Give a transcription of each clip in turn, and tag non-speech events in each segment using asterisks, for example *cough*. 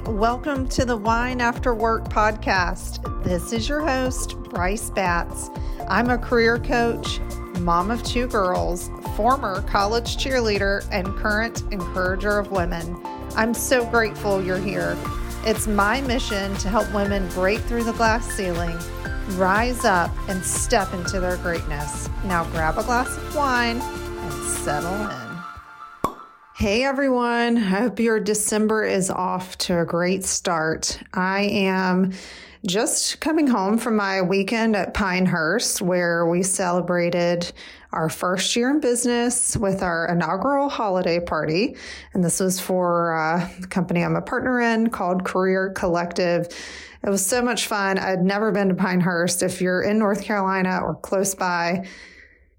Welcome to the Wine After Work podcast. This is your host, Bryce Batts. I'm a career coach, mom of two girls, former college cheerleader, and current encourager of women. I'm so grateful you're here. It's my mission to help women break through the glass ceiling, rise up, and step into their greatness. Now grab a glass of wine and settle in. Hey everyone, I hope your December is off to a great start. I am just coming home from my weekend at Pinehurst where we celebrated our first year in business with our inaugural holiday party. And this was for the company I'm a partner in called Career Collective. It was so much fun. I'd never been to Pinehurst. If you're in North Carolina or close by,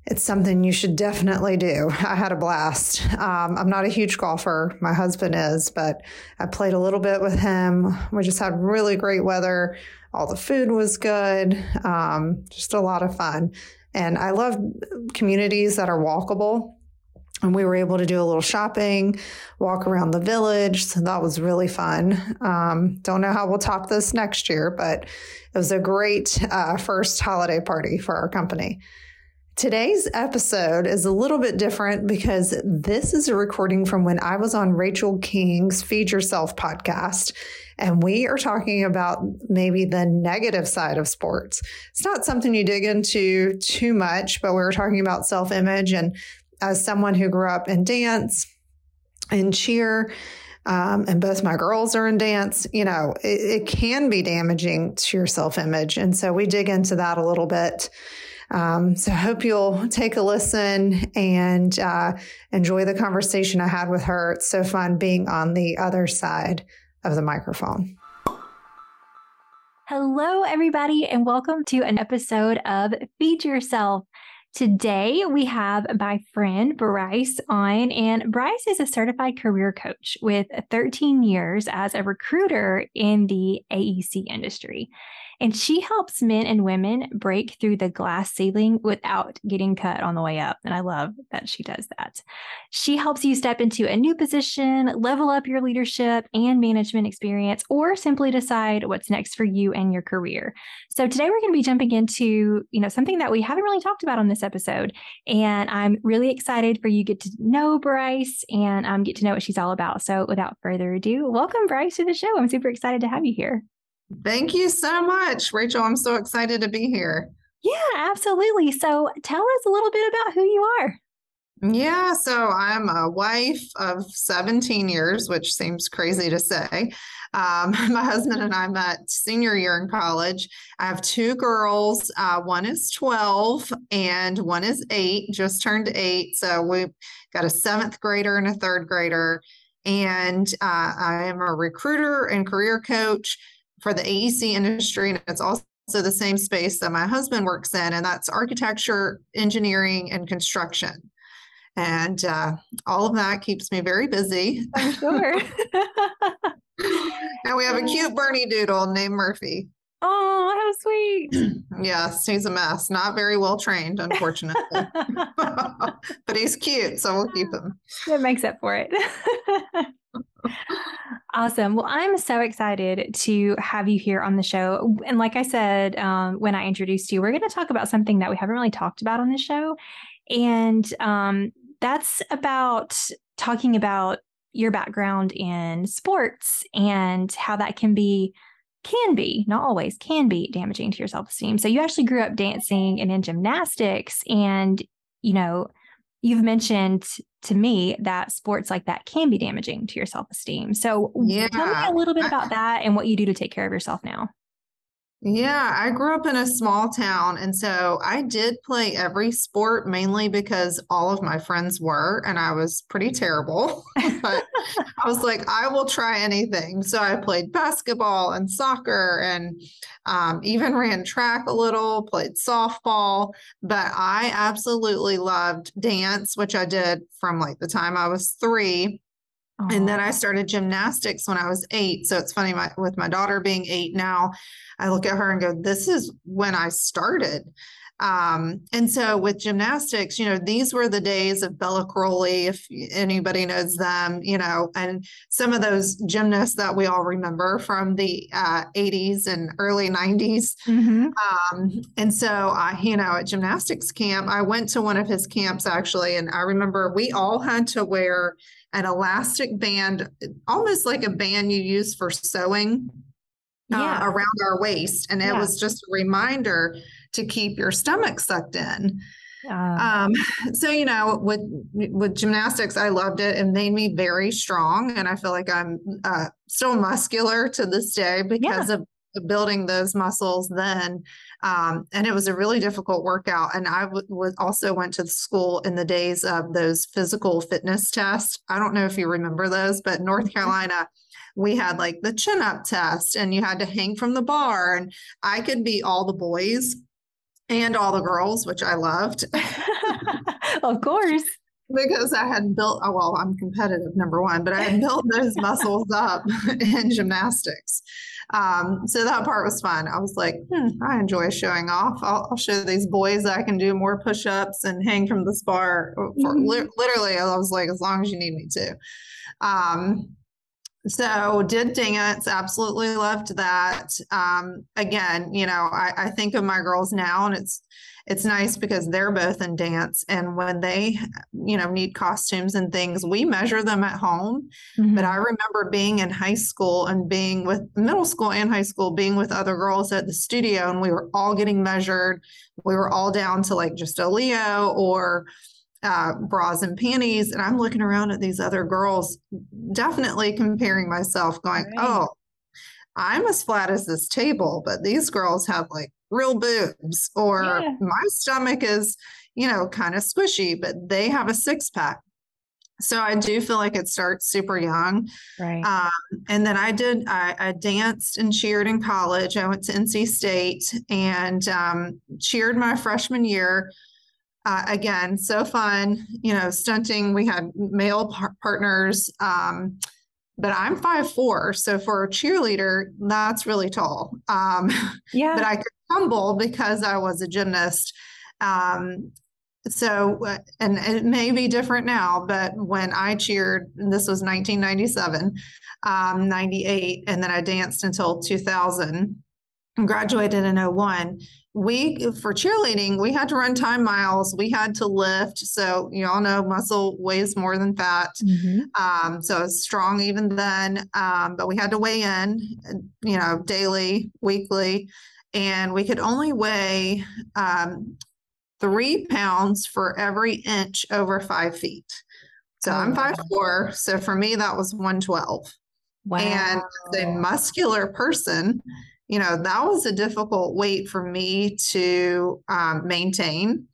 it's something you should definitely do. *laughs* I had a blast. Um, I'm not a huge golfer. My husband is, but I played a little bit with him. We just had really great weather. All the food was good. Um, just a lot of fun. And I love communities that are walkable. And we were able to do a little shopping, walk around the village. So that was really fun. Um, don't know how we'll top this next year, but it was a great uh, first holiday party for our company. Today's episode is a little bit different because this is a recording from when I was on Rachel King's Feed Yourself podcast. And we are talking about maybe the negative side of sports. It's not something you dig into too much, but we were talking about self image. And as someone who grew up in dance and cheer, um, and both my girls are in dance, you know, it, it can be damaging to your self image. And so we dig into that a little bit. Um, so hope you'll take a listen and uh, enjoy the conversation I had with her. It's so fun being on the other side of the microphone. Hello, everybody, and welcome to an episode of Feed Yourself. Today, we have my friend Bryce on, and Bryce is a certified career coach with 13 years as a recruiter in the AEC industry. And she helps men and women break through the glass ceiling without getting cut on the way up. And I love that she does that. She helps you step into a new position, level up your leadership and management experience, or simply decide what's next for you and your career. So today we're going to be jumping into, you know, something that we haven't really talked about on this episode. And I'm really excited for you get to know Bryce and um, get to know what she's all about. So without further ado, welcome Bryce to the show. I'm super excited to have you here. Thank you so much, Rachel. I'm so excited to be here. Yeah, absolutely. So tell us a little bit about who you are. Yeah, so I'm a wife of 17 years, which seems crazy to say. Um, *laughs* my husband and I met senior year in college. I have two girls. Uh, one is 12 and one is eight, just turned eight. So we've got a seventh grader and a third grader. And uh, I am a recruiter and career coach for the AEC industry, and it's also the same space that my husband works in, and that's architecture, engineering, and construction. And uh, all of that keeps me very busy. I'm sure. *laughs* and we have a cute Bernedoodle named Murphy. Oh, how sweet. *clears throat* yes, he's a mess. Not very well trained, unfortunately. *laughs* *laughs* but he's cute, so we'll keep him. That makes up for it. Awesome. Well, I'm so excited to have you here on the show. And like I said, um, when I introduced you, we're going to talk about something that we haven't really talked about on the show. And um, that's about talking about your background in sports and how that can be can be not always can be damaging to your self-esteem so you actually grew up dancing and in gymnastics and you know you've mentioned to me that sports like that can be damaging to your self esteem. So, yeah. tell me a little bit about that and what you do to take care of yourself now. Yeah, I grew up in a small town. And so I did play every sport mainly because all of my friends were, and I was pretty terrible. *laughs* but *laughs* I was like, I will try anything. So I played basketball and soccer and um, even ran track a little, played softball. But I absolutely loved dance, which I did from like the time I was three and then I started gymnastics when I was eight. So it's funny, my, with my daughter being eight now, I look at her and go, This is when I started. Um, and so with gymnastics, you know, these were the days of Bela Karolyi, if anybody knows them, you know, and some of those gymnasts that we all remember from the uh, 80s and early 90s. Mm-hmm. Um, and so I, you know, at gymnastics camp, I went to one of his camps actually, and I remember we all had to wear an elastic band, almost like a band you use for sewing. Uh, yeah. Uh, around our waist. And it yeah. was just a reminder to keep your stomach sucked in. Um, *laughs* so you know, with with gymnastics, I loved it. It made me very strong, and I feel like I'm uh, still muscular to this day because yeah. of building those muscles then. Um, and it was a really difficult workout. And I w- w- also went to school in the days of those physical fitness tests. I don't know if you remember those, but North mm-hmm. Carolina we had like the chin up test and you had to hang from the bar and i could be all the boys and all the girls, which I loved. *laughs* of course. because I had built, oh, well, I'm competitive, number one, but I had built those *laughs* muscles up *laughs* in gymnastics. Um, so that part was fun. I was like, hmm, I enjoy showing off. I'll, I'll, show these boys I can do more push ups and hang from the spar. For, mm-hmm. li- literally, I was like, as long as you need me to. Um, so did dance absolutely loved that. Um, again you know I, I, think of my girls now and it's it's nice because they're both in dance and when they you know need costumes and things we measure them at home. Mm-hmm. but i remember being in high school and being with middle school and high school being with other girls at the studio and we were all getting measured. We were all down to like just a leo or uh, bras and panties. And I'm looking around at these other girls, definitely comparing myself, going, right. oh, I'm as flat as this table, but these girls have like real boobs, or yeah. my stomach is, you know, kind of squishy, but they have a six pack. So I do feel like it starts super young. Right. Um, and then I did, I, I, danced and cheered in college. I went to NC State and um, cheered my freshman year uh, again, so fun, you know, stunting. We had male par- partners, um, but I'm five four, so for a cheerleader, that's really tall. Um, *laughs* yeah, but I could tumble because I was a gymnast. Um, so, uh, and it may be different now, but when I cheered, this was 1997, um, 98, and then I danced until 2000 and graduated in 01 we for cheerleading we had to run time miles. We had to lift. So you all know muscle weighs more than fat. Mm-hmm. um, so it's strong even then. Um, but we had to weigh in you know daily weekly. And we could only weigh um, three pounds for every inch over five feet. So oh, i'm five four. So for me that was 112 wow. and a muscular person you know, that was a difficult weight for me to um, maintain,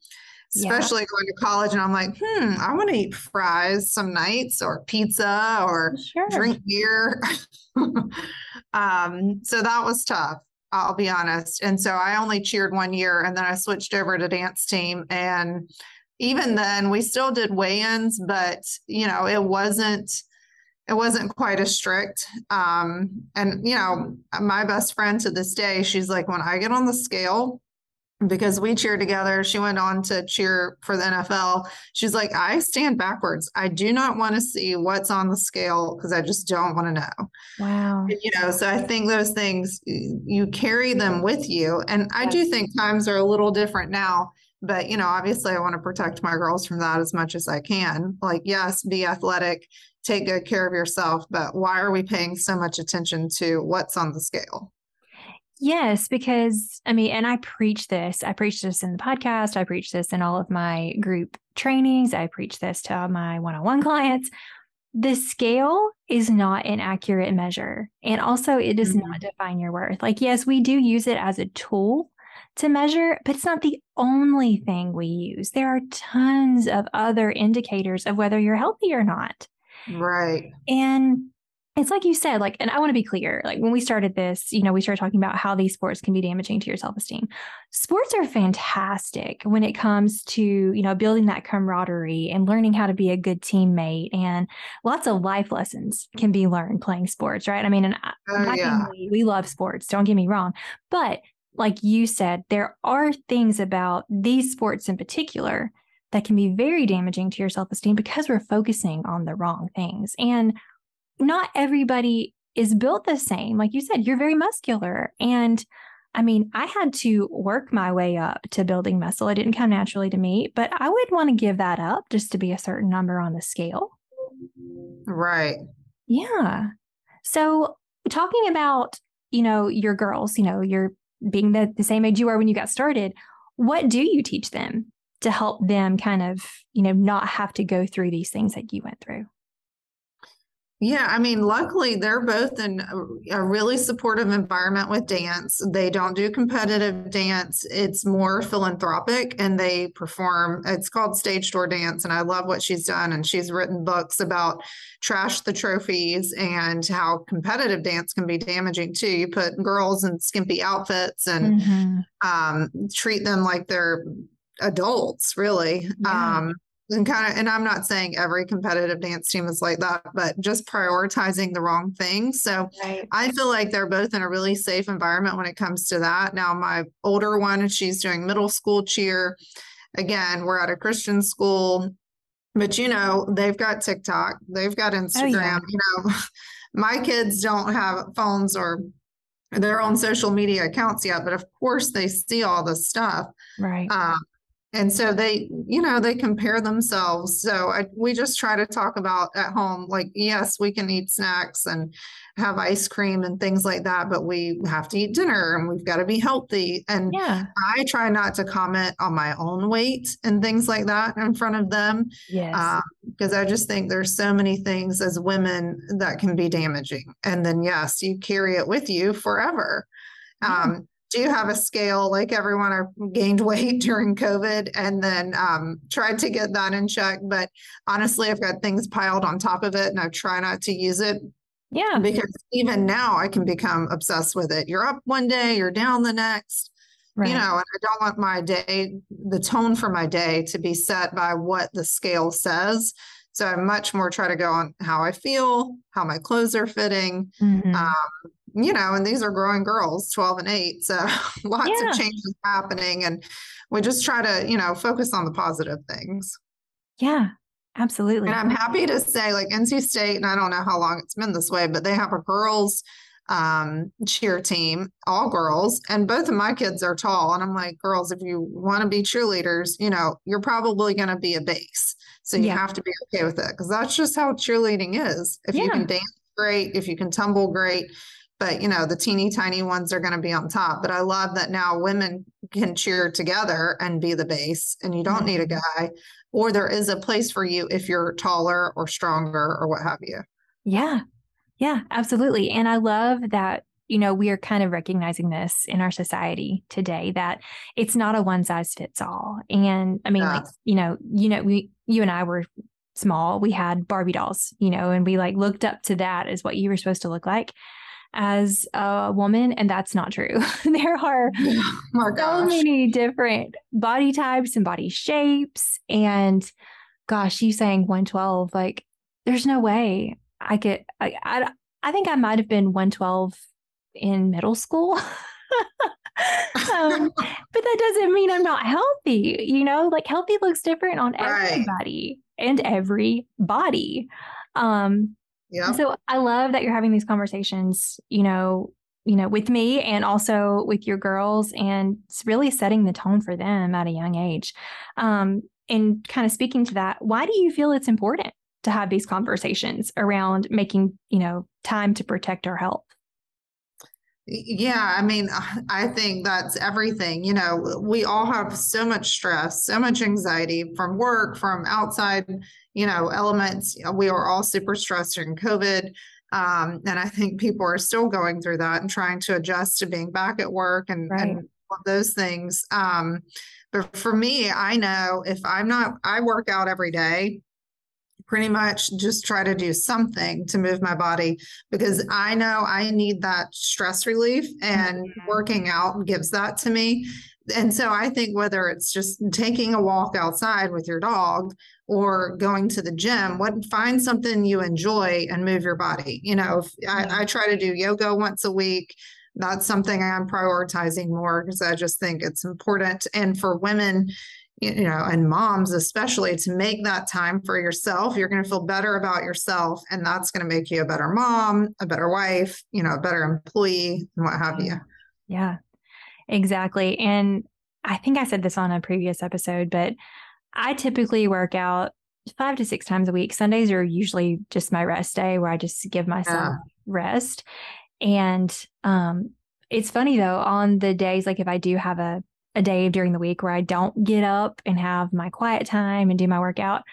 especially yeah. going to college. And I'm like, hmm, I want to eat fries some nights or pizza or sure. drink beer. *laughs* um, so that was tough. I'll be honest. And so I only cheered one year and then I switched over to dance team. And even then, we still did weigh ins, but, you know, it wasn't it wasn't quite as strict. Um, and you know, my best friend to this day, she's like, when I get on the scale, because we cheer together, she went on to cheer for the NFL. She's like, I stand backwards. I do not want to see what's on the scale because I just don't want to know. Wow. You know, so I think those things you carry them with you. And I do think times are a little different now but you know obviously i want to protect my girls from that as much as i can like yes be athletic take good care of yourself, but why are we paying so much attention to what's on the scale? Yes, because I mean, and I preach this. I preach this in the podcast. I preach this in all of my group trainings. I preach this to my one on one clients. The scale is not an accurate measure. And also, it does mm-hmm. not define your worth. Like, yes, we do use it as a tool to measure, but it's not the only thing we use. There are tons of other indicators of whether you're healthy or not. Right. And it's like you said, like, and I want to be clear, like when we started this, you know, we started talking about how these sports can be damaging to your self esteem. Sports are fantastic when it comes to, you know, building that camaraderie and learning how to be a good teammate. And lots of life lessons can be learned playing sports, right? I mean, and uh, yeah. family, we love sports, don't get me wrong, but like you said, there are things about these sports in particular that can be very damaging to your self esteem because we're focusing on the wrong things. And not everybody is built the same. Like you said, you're very muscular. And I mean, I had to work my way up to building muscle. It didn't come naturally to me, but I would want to give that up just to be a certain number on the scale. Right. Yeah. So, talking about, you know, your girls, you know, you're being the, the same age you are when you got started, what do you teach them to help them kind of, you know, not have to go through these things that you went through? Yeah, I mean, luckily they're both in a really supportive environment with dance. They don't do competitive dance. It's more philanthropic and they perform, it's called stage door dance. And I love what she's done. And she's written books about trash the trophies and how competitive dance can be damaging too. You put girls in skimpy outfits and mm-hmm. um, treat them like they're adults, really. Yeah. Um, and kind of and i'm not saying every competitive dance team is like that but just prioritizing the wrong thing so right. i feel like they're both in a really safe environment when it comes to that now my older one she's doing middle school cheer again we're at a christian school but you know they've got tiktok they've got instagram oh, yeah. you know *laughs* my kids don't have phones or their own social media accounts yet but of course they see all this stuff right um, and so they you know they compare themselves so I, we just try to talk about at home like yes we can eat snacks and have ice cream and things like that but we have to eat dinner and we've got to be healthy and yeah. i try not to comment on my own weight and things like that in front of them yes. because um, i just think there's so many things as women that can be damaging and then yes you carry it with you forever yeah. um, do you have a scale like everyone I gained weight *laughs* during COVID and then um, tried to get that in check. But honestly, I've got things piled on top of it and I try not to use it. Yeah. Because even now I can become obsessed with it. You're up one day, you're down the next. Right. You know, and I don't want my day, the tone for my day to be set by what the scale says. So I much more try to go on how I feel, how my clothes are fitting, mm-hmm. um, you know, and these are growing girls, 12 and 8. So *laughs* lots yeah. of changes happening. And we just try to, you know, focus on the positive things. Yeah, absolutely. And I'm happy to say, like NC State, and I don't know how long it's been this way, but they have a girls um, cheer team, all girls, and both of my kids are tall. And I'm like, girls, if you want to be cheerleaders, you know, you're probably going to be a base. So you yeah. have to be okay with it because that's just how cheerleading is. If yeah. you can dance great, if you can tumble great, but you know the teeny tiny ones are going to be on top. But i love that now women can cheer together and be the base and you don't need a mm-hmm. guy or there is a place for you if you're taller or stronger or what have you. Yeah. Yeah absolutely. And i love that you know we are kind of recognizing this in our society today that it's not a one size fits all and i mean yeah. like you know you know we you and i were small. We had barbie dolls you know and we like looked up to that as what you were supposed to look like as a woman, and that's not true. *laughs* there are *laughs* oh so many different body types and body shapes. And gosh, you saying 112, like there's no way I could, I, I, I think I might have been 112 in middle school. *laughs* um, but that doesn't mean I'm not healthy. You know, like healthy looks different on right. everybody and every body. Um, yeah. So I love that you're having these conversations, you know, you know, with me and also with your girls and it's really setting the tone for them at a young age. Um, and kind of speaking to that, why do you feel it's important to have these conversations around making, you know, time to protect our health? Yeah, I mean, *laughs* I think that's everything. You know, we all have so much stress, so much anxiety from work, from outside, you know, elements. We are all super stressed during COVID. Um, and I think people are still going through that and trying to adjust to being back at work and, right. and those things. Um, but for me, I know if I'm not, I work out every day pretty much just try to do something to move my body because I know I need that stress relief and mm-hmm. working out gives that to me. And so I think whether it's just taking a walk outside with your dog or going to the gym, what find something you enjoy and move your body. You know, I, I try to do yoga once a week that's something I'm prioritizing more because I just think it's important. And for women, you know, and moms especially to make that time for yourself. You're going to feel better about yourself, and that's going to make you a better mom, a better wife, you know, a better employee, and what have you. Yeah, exactly. And I think I said this on a previous episode, but I typically work out five to six times a week. Sundays are usually just my rest day where I just give myself yeah. rest. And um, it's funny though, on the days like if I do have a a day during the week where I don't get up and have my quiet time and do my workout,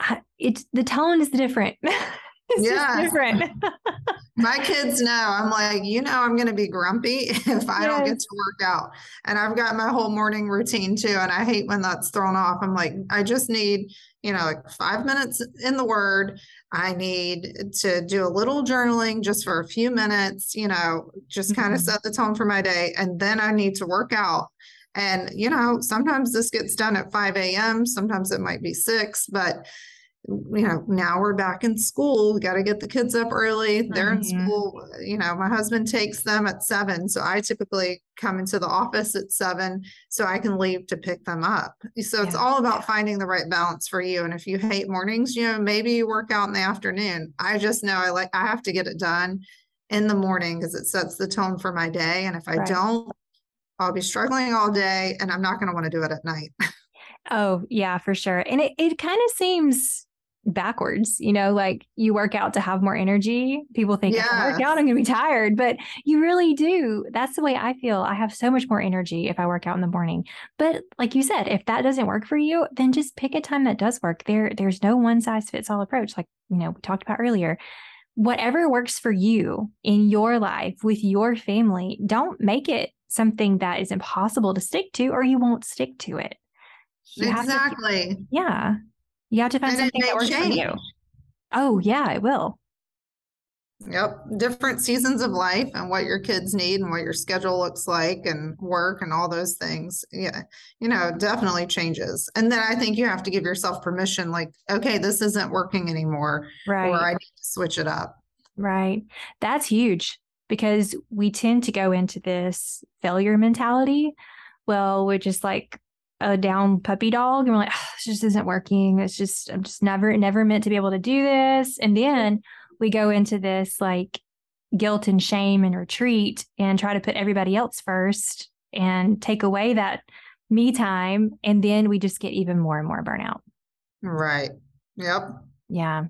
I, it's the tone is different. *laughs* it's yeah. different. *laughs* *laughs* my kids know I'm like, you know, I'm going to be grumpy if I yes. don't get to work out. And I've got my whole morning routine too. And I hate when that's thrown off. I'm like, I just need, you know, like five minutes in the word. I need to do a little journaling just for a few minutes, you know, just mm-hmm. kind of set the tone for my day. And then I need to work out. And, you know, sometimes this gets done at 5 a.m., sometimes it might be six, but you know, now we're back in school. We got to get the kids up early. They're in mm-hmm. school. You know, my husband takes them at seven. So I typically come into the office at seven so I can leave to pick them up. So yeah. it's all about finding the right balance for you. And if you hate mornings, you know, maybe you work out in the afternoon. I just know I like, I have to get it done in the morning because it sets the tone for my day. And if I right. don't, I'll be struggling all day and I'm not going to want to do it at night. *laughs* oh, yeah, for sure. And it, it kind of seems backwards, you know, like you work out to have more energy. People think oh, yes. if I work out, I'm going to be tired, but you really do. That's the way I feel. I have so much more energy if I work out in the morning. But like you said, if that doesn't work for you, then just pick a time that does work. There, there's no one size fits all approach. Like, you know, we talked about earlier whatever works for you in your life with your family, don't make it something that is impossible to stick to or you won't stick to it. You exactly. To, yeah. You have to find and something that works change. for you. Oh, yeah, it will. Yep. Different seasons of life and what your kids need and what your schedule looks like and work and all those things. Yeah. You know, definitely changes. And then I think you have to give yourself permission like, okay, this isn't working anymore. Right. Or I need to switch it up. Right. That's huge because we tend to go into this failure mentality. Well, we're just like a down puppy dog and we're like, oh, this just isn't working. It's just, I'm just never, never meant to be able to do this. And then we go into this like guilt and shame and retreat and try to put everybody else first and take away that me time. And then we just get even more and more burnout. Right. Yep. Yeah.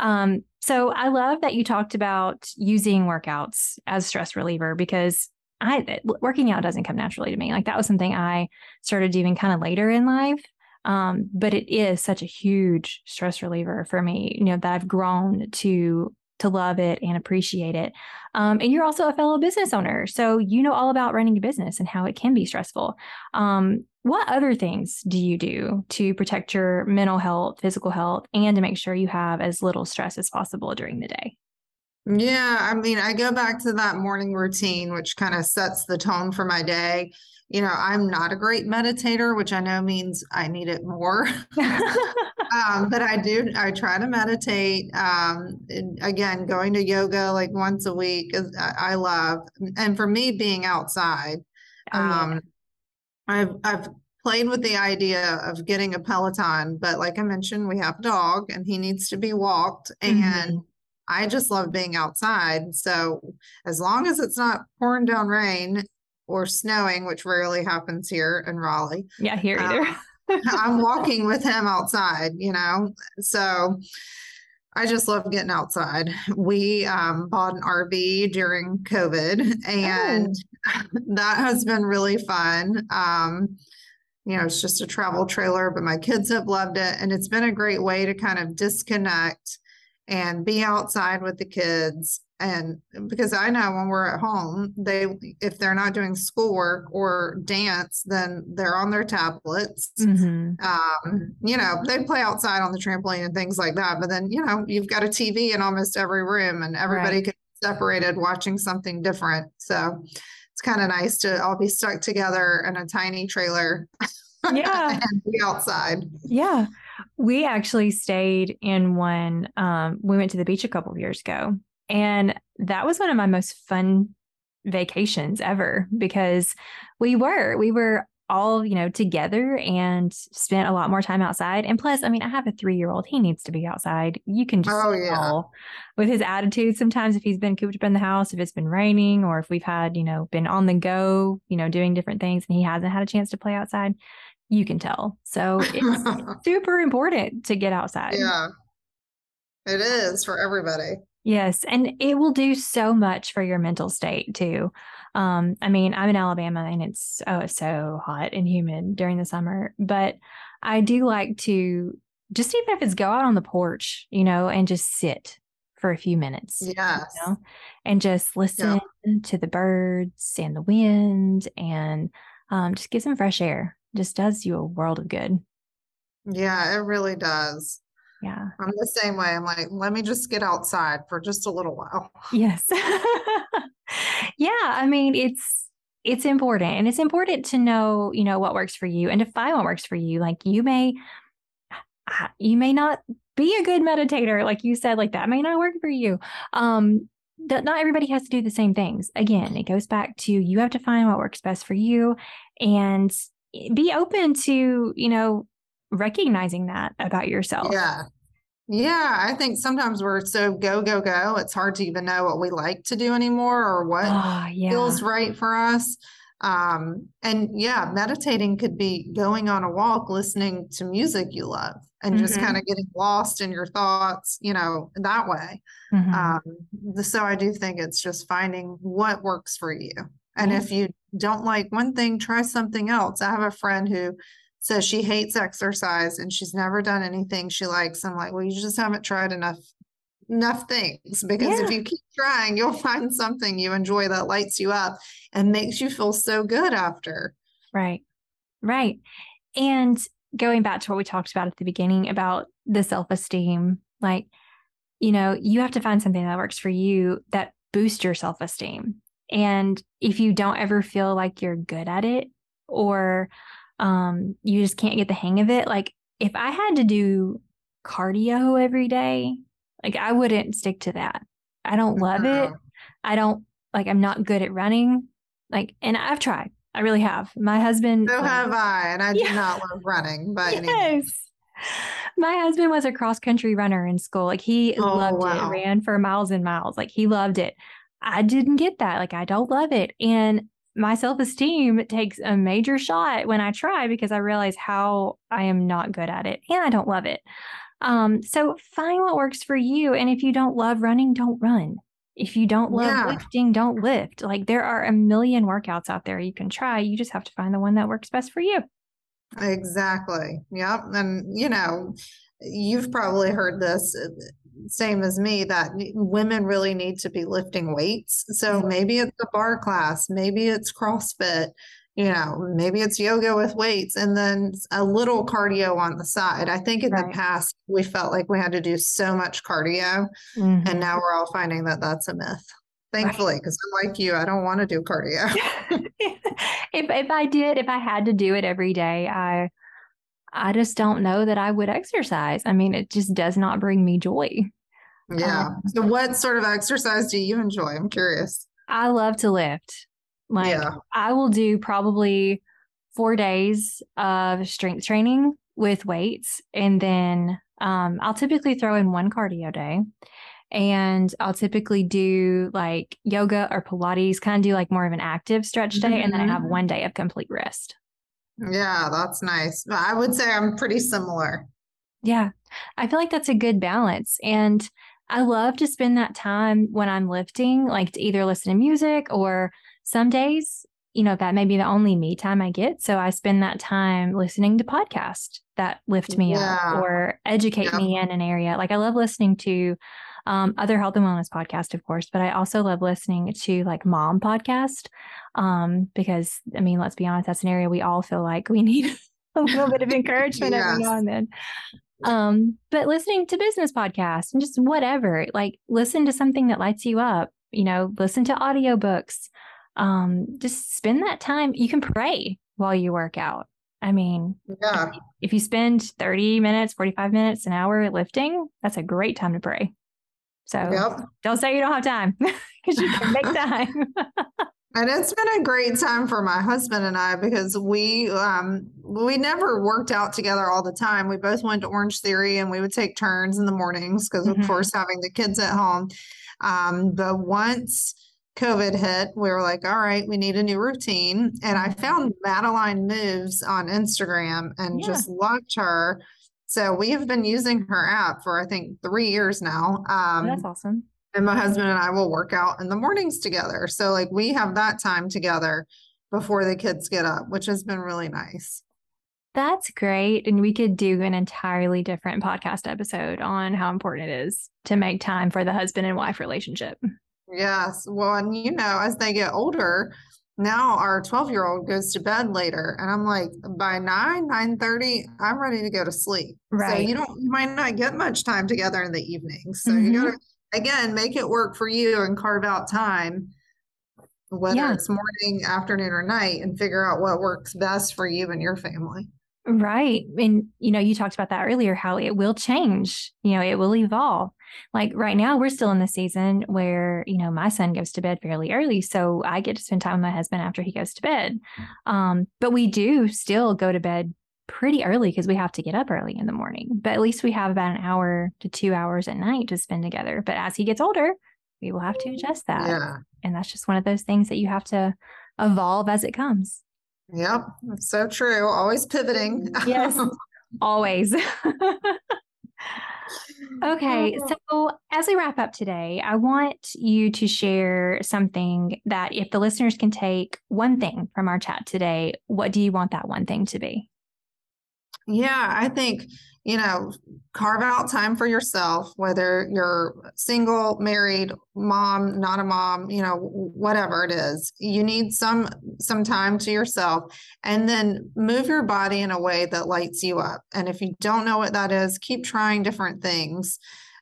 Um, so I love that you talked about using workouts as stress reliever because I working out doesn't come naturally to me. Like that was something I started doing kind of later in life. Um, but it is such a huge stress reliever for me, you know, that I've grown to to love it and appreciate it. Um, and you're also a fellow business owner, so you know all about running a business and how it can be stressful. Um, what other things do you do to protect your mental health, physical health, and to make sure you have as little stress as possible during the day? Yeah, I mean, I go back to that morning routine, which kind of sets the tone for my day. You know, I'm not a great meditator, which I know means I need it more. *laughs* *laughs* um, but I do, I try to meditate. Um, again, going to yoga like once a week, is, I, I love. And for me, being outside, oh, yeah. um, I've, I've played with the idea of getting a Peloton, but like I mentioned, we have a dog and he needs to be walked. Mm-hmm. And I just love being outside. So as long as it's not pouring down rain or snowing, which rarely happens here in Raleigh. Yeah, here either. Um, I'm walking with him outside, you know. So I just love getting outside. We um, bought an RV during COVID, and oh. *laughs* that has been really fun. Um, you know, it's just a travel trailer, but my kids have loved it, and it's been a great way to kind of disconnect and be outside with the kids and because i know when we're at home they if they're not doing schoolwork or dance then they're on their tablets mm-hmm. um, you know they play outside on the trampoline and things like that but then you know you've got a tv in almost every room and everybody right. can be separated watching something different so it's kind of nice to all be stuck together in a tiny trailer *laughs* yeah and be outside yeah we actually stayed in one. Um, we went to the beach a couple of years ago, and that was one of my most fun vacations ever because we were, we were all, you know, together and spent a lot more time outside. And plus, I mean, I have a three year old. He needs to be outside. You can just oh, yeah. with his attitude sometimes if he's been cooped up in the house, if it's been raining or if we've had, you know, been on the go, you know, doing different things and he hasn't had a chance to play outside, you can tell. So it's *laughs* super important to get outside. Yeah. It is for everybody. Yes. And it will do so much for your mental state too. Um, I mean, I'm in Alabama and it's oh, it's so hot and humid during the summer, but I do like to just even if it's go out on the porch, you know, and just sit for a few minutes. Yes. You know, and just listen yeah. to the birds and the wind and um, just get some fresh air. Just does you a world of good. Yeah, it really does. Yeah. I'm the same way. I'm like, let me just get outside for just a little while. *laughs* Yes. *laughs* yeah. I mean, it's, it's important and it's important to know, you know, what works for you and to find what works for you. Like you may, you may not be a good meditator. Like you said, like that may not work for you. Um, that not everybody has to do the same things. Again, it goes back to you have to find what works best for you and be open to, you know, recognizing that about yourself. Yeah. Yeah, I think sometimes we're so go, go, go. It's hard to even know what we like to do anymore or what oh, yeah. feels right for us. Um, and yeah, meditating could be going on a walk, listening to music you love, and mm-hmm. just kind of getting lost in your thoughts, you know, that way. Mm-hmm. Um, so I do think it's just finding what works for you. And mm-hmm. if you don't like one thing, try something else. I have a friend who says she hates exercise and she's never done anything she likes. I'm like, well, you just haven't tried enough enough things because yeah. if you keep trying, you'll *laughs* find something you enjoy that lights you up and makes you feel so good after. Right. Right. And going back to what we talked about at the beginning about the self-esteem, like, you know, you have to find something that works for you that boosts your self-esteem. And if you don't ever feel like you're good at it or um, you just can't get the hang of it. Like if I had to do cardio every day, like I wouldn't stick to that. I don't love it. I don't like I'm not good at running. Like and I've tried. I really have. My husband So have I, and I yeah. do not love running *laughs* by yes. any means. My husband was a cross country runner in school. Like he oh, loved wow. it, ran for miles and miles. Like he loved it. I didn't get that. Like I don't love it. And my self esteem takes a major shot when I try because I realize how I am not good at it and I don't love it. Um, so find what works for you. And if you don't love running, don't run. If you don't love yeah. lifting, don't lift. Like there are a million workouts out there you can try. You just have to find the one that works best for you. Exactly. Yep. And, you know, you've probably heard this same as me that women really need to be lifting weights. So maybe it's a barre class, maybe it's CrossFit, you know, maybe it's yoga with weights and then a little cardio on the side. I think in right. the past we felt like we had to do so much cardio mm-hmm. and now we're all finding that that's a myth. Thankfully, because right. I'm like you, I don't want to do cardio. *laughs* if if I did, if I had to do it every day, I I just don't know that I would exercise. I mean, it just does not bring me joy. Yeah. Um, so, what sort of exercise do you enjoy? I'm curious. I love to lift. Like, yeah. I will do probably four days of strength training with weights. And then um, I'll typically throw in one cardio day. And I'll typically do like yoga or Pilates, kind of do like more of an active stretch day. Mm-hmm. And then I have mm-hmm. one day of complete rest. Yeah, that's nice. I would say I'm pretty similar. Yeah. I feel like that's a good balance. And I love to spend that time when I'm lifting, like to either listen to music or some days, you know, that may be the only me time I get. So I spend that time listening to podcasts that lift me yeah. up or educate yep. me in an area. Like I love listening to um, other health and wellness podcast, of course, but I also love listening to like mom podcast um, because I mean, let's be honest, that's an area we all feel like we need *laughs* a little bit of *laughs* encouragement yes. every now and then. Um, but listening to business podcasts and just whatever, like listen to something that lights you up, you know, listen to audiobooks. Um, just spend that time. You can pray while you work out. I mean, yeah. if you spend 30 minutes, 45 minutes, an hour lifting, that's a great time to pray. So yep. don't say you don't have time *laughs* because you can make *laughs* time. And it's been a great time for my husband and I because we um we never worked out together all the time. We both went to Orange Theory and we would take turns in the mornings because mm-hmm. of course having the kids at home. Um, but once COVID hit, we were like, all right, we need a new routine. And I mm-hmm. found Madeline Moves on Instagram and yeah. just loved her. So we have been using her app for I think three years now. Um, that's awesome. And my husband and I will work out in the mornings together. So like we have that time together before the kids get up, which has been really nice. That's great. And we could do an entirely different podcast episode on how important it is to make time for the husband and wife relationship. Yes. Well, and you know, as they get older, now our 12 year old goes to bed later and i'm like by 9 9 30 i'm ready to go to sleep right so you don't you might not get much time together in the evening so mm-hmm. you gotta again make it work for you and carve out time whether yeah. it's morning afternoon or night and figure out what works best for you and your family Right. And, you know, you talked about that earlier, how it will change, you know, it will evolve. Like right now, we're still in the season where, you know, my son goes to bed fairly early. So I get to spend time with my husband after he goes to bed. Um, but we do still go to bed pretty early because we have to get up early in the morning. But at least we have about an hour to two hours at night to spend together. But as he gets older, we will have to adjust that. Yeah. And that's just one of those things that you have to evolve as it comes. Yep, that's so true. Always pivoting. Yes, always. *laughs* okay, *laughs* so as we wrap up today, I want you to share something that if the listeners can take one thing from our chat today, what do you want that one thing to be? Yeah, I think you know, carve out time for yourself, whether you're single, married, mom, not a mom, you know, whatever it is. You need some some time to yourself and then move your body in a way that lights you up. And if you don't know what that is, keep trying different things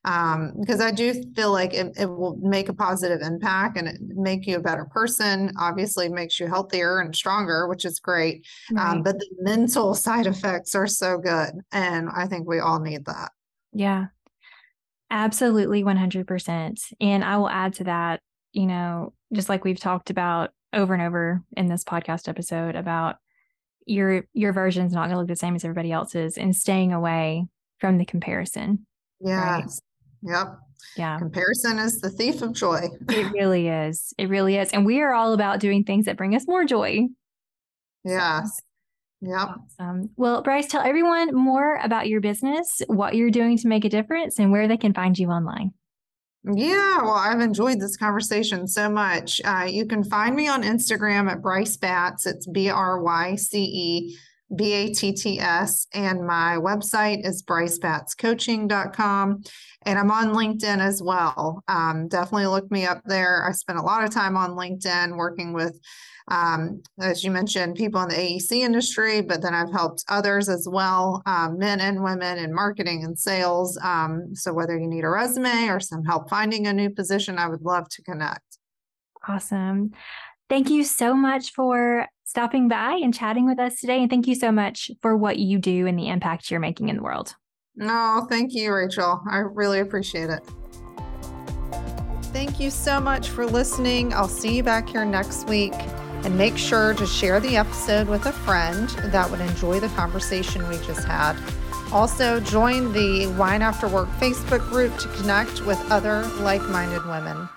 um, because I do feel like it, it, will make a positive impact and it make you a better person. Obviously, makes you healthier and stronger, which is great. Um, right. Um, but the mental side effects are so good, and I think we all need that. Yeah, absolutely, one hundred percent. And I will add to that. You know, just like we've talked about over and over in this podcast episode about your your version's not going to look the same as everybody else's, and staying away from the comparison. Yes. Right? Yep. Yeah. Comparison is the thief of joy. it *laughs* really is. It really is. And we are all about doing things that bring us more joy. Yes. Yep. Awesome. Well, Bryce, tell everyone more about your business, what you're doing to make a difference, and where they can find you online. Yeah, well, I've enjoyed this conversation so much. Uh, you can find me on Instagram at Bryce Batts. It's B R Y C E B A T T S. And my website is brycebattscoaching.com. And I'm on LinkedIn as well. Um, definitely look me up there. I spent a lot of time on LinkedIn working with, um, as you mentioned, people in the AEC industry, but then I've helped others as well, um, men and women in marketing and sales. Um, so whether you need a resume or some help finding a new position, I would love to connect. Awesome. Thank you so much for stopping by and chatting with us today. And thank you so much for what you do and the impact you're making in the world. No, thank you, Rachel. I really appreciate it. Thank you so much for listening. I'll see you back here next week. And make sure to share the episode with a friend that would enjoy the conversation we just had. Also, join the Wine After Work Facebook group to connect with other like minded women.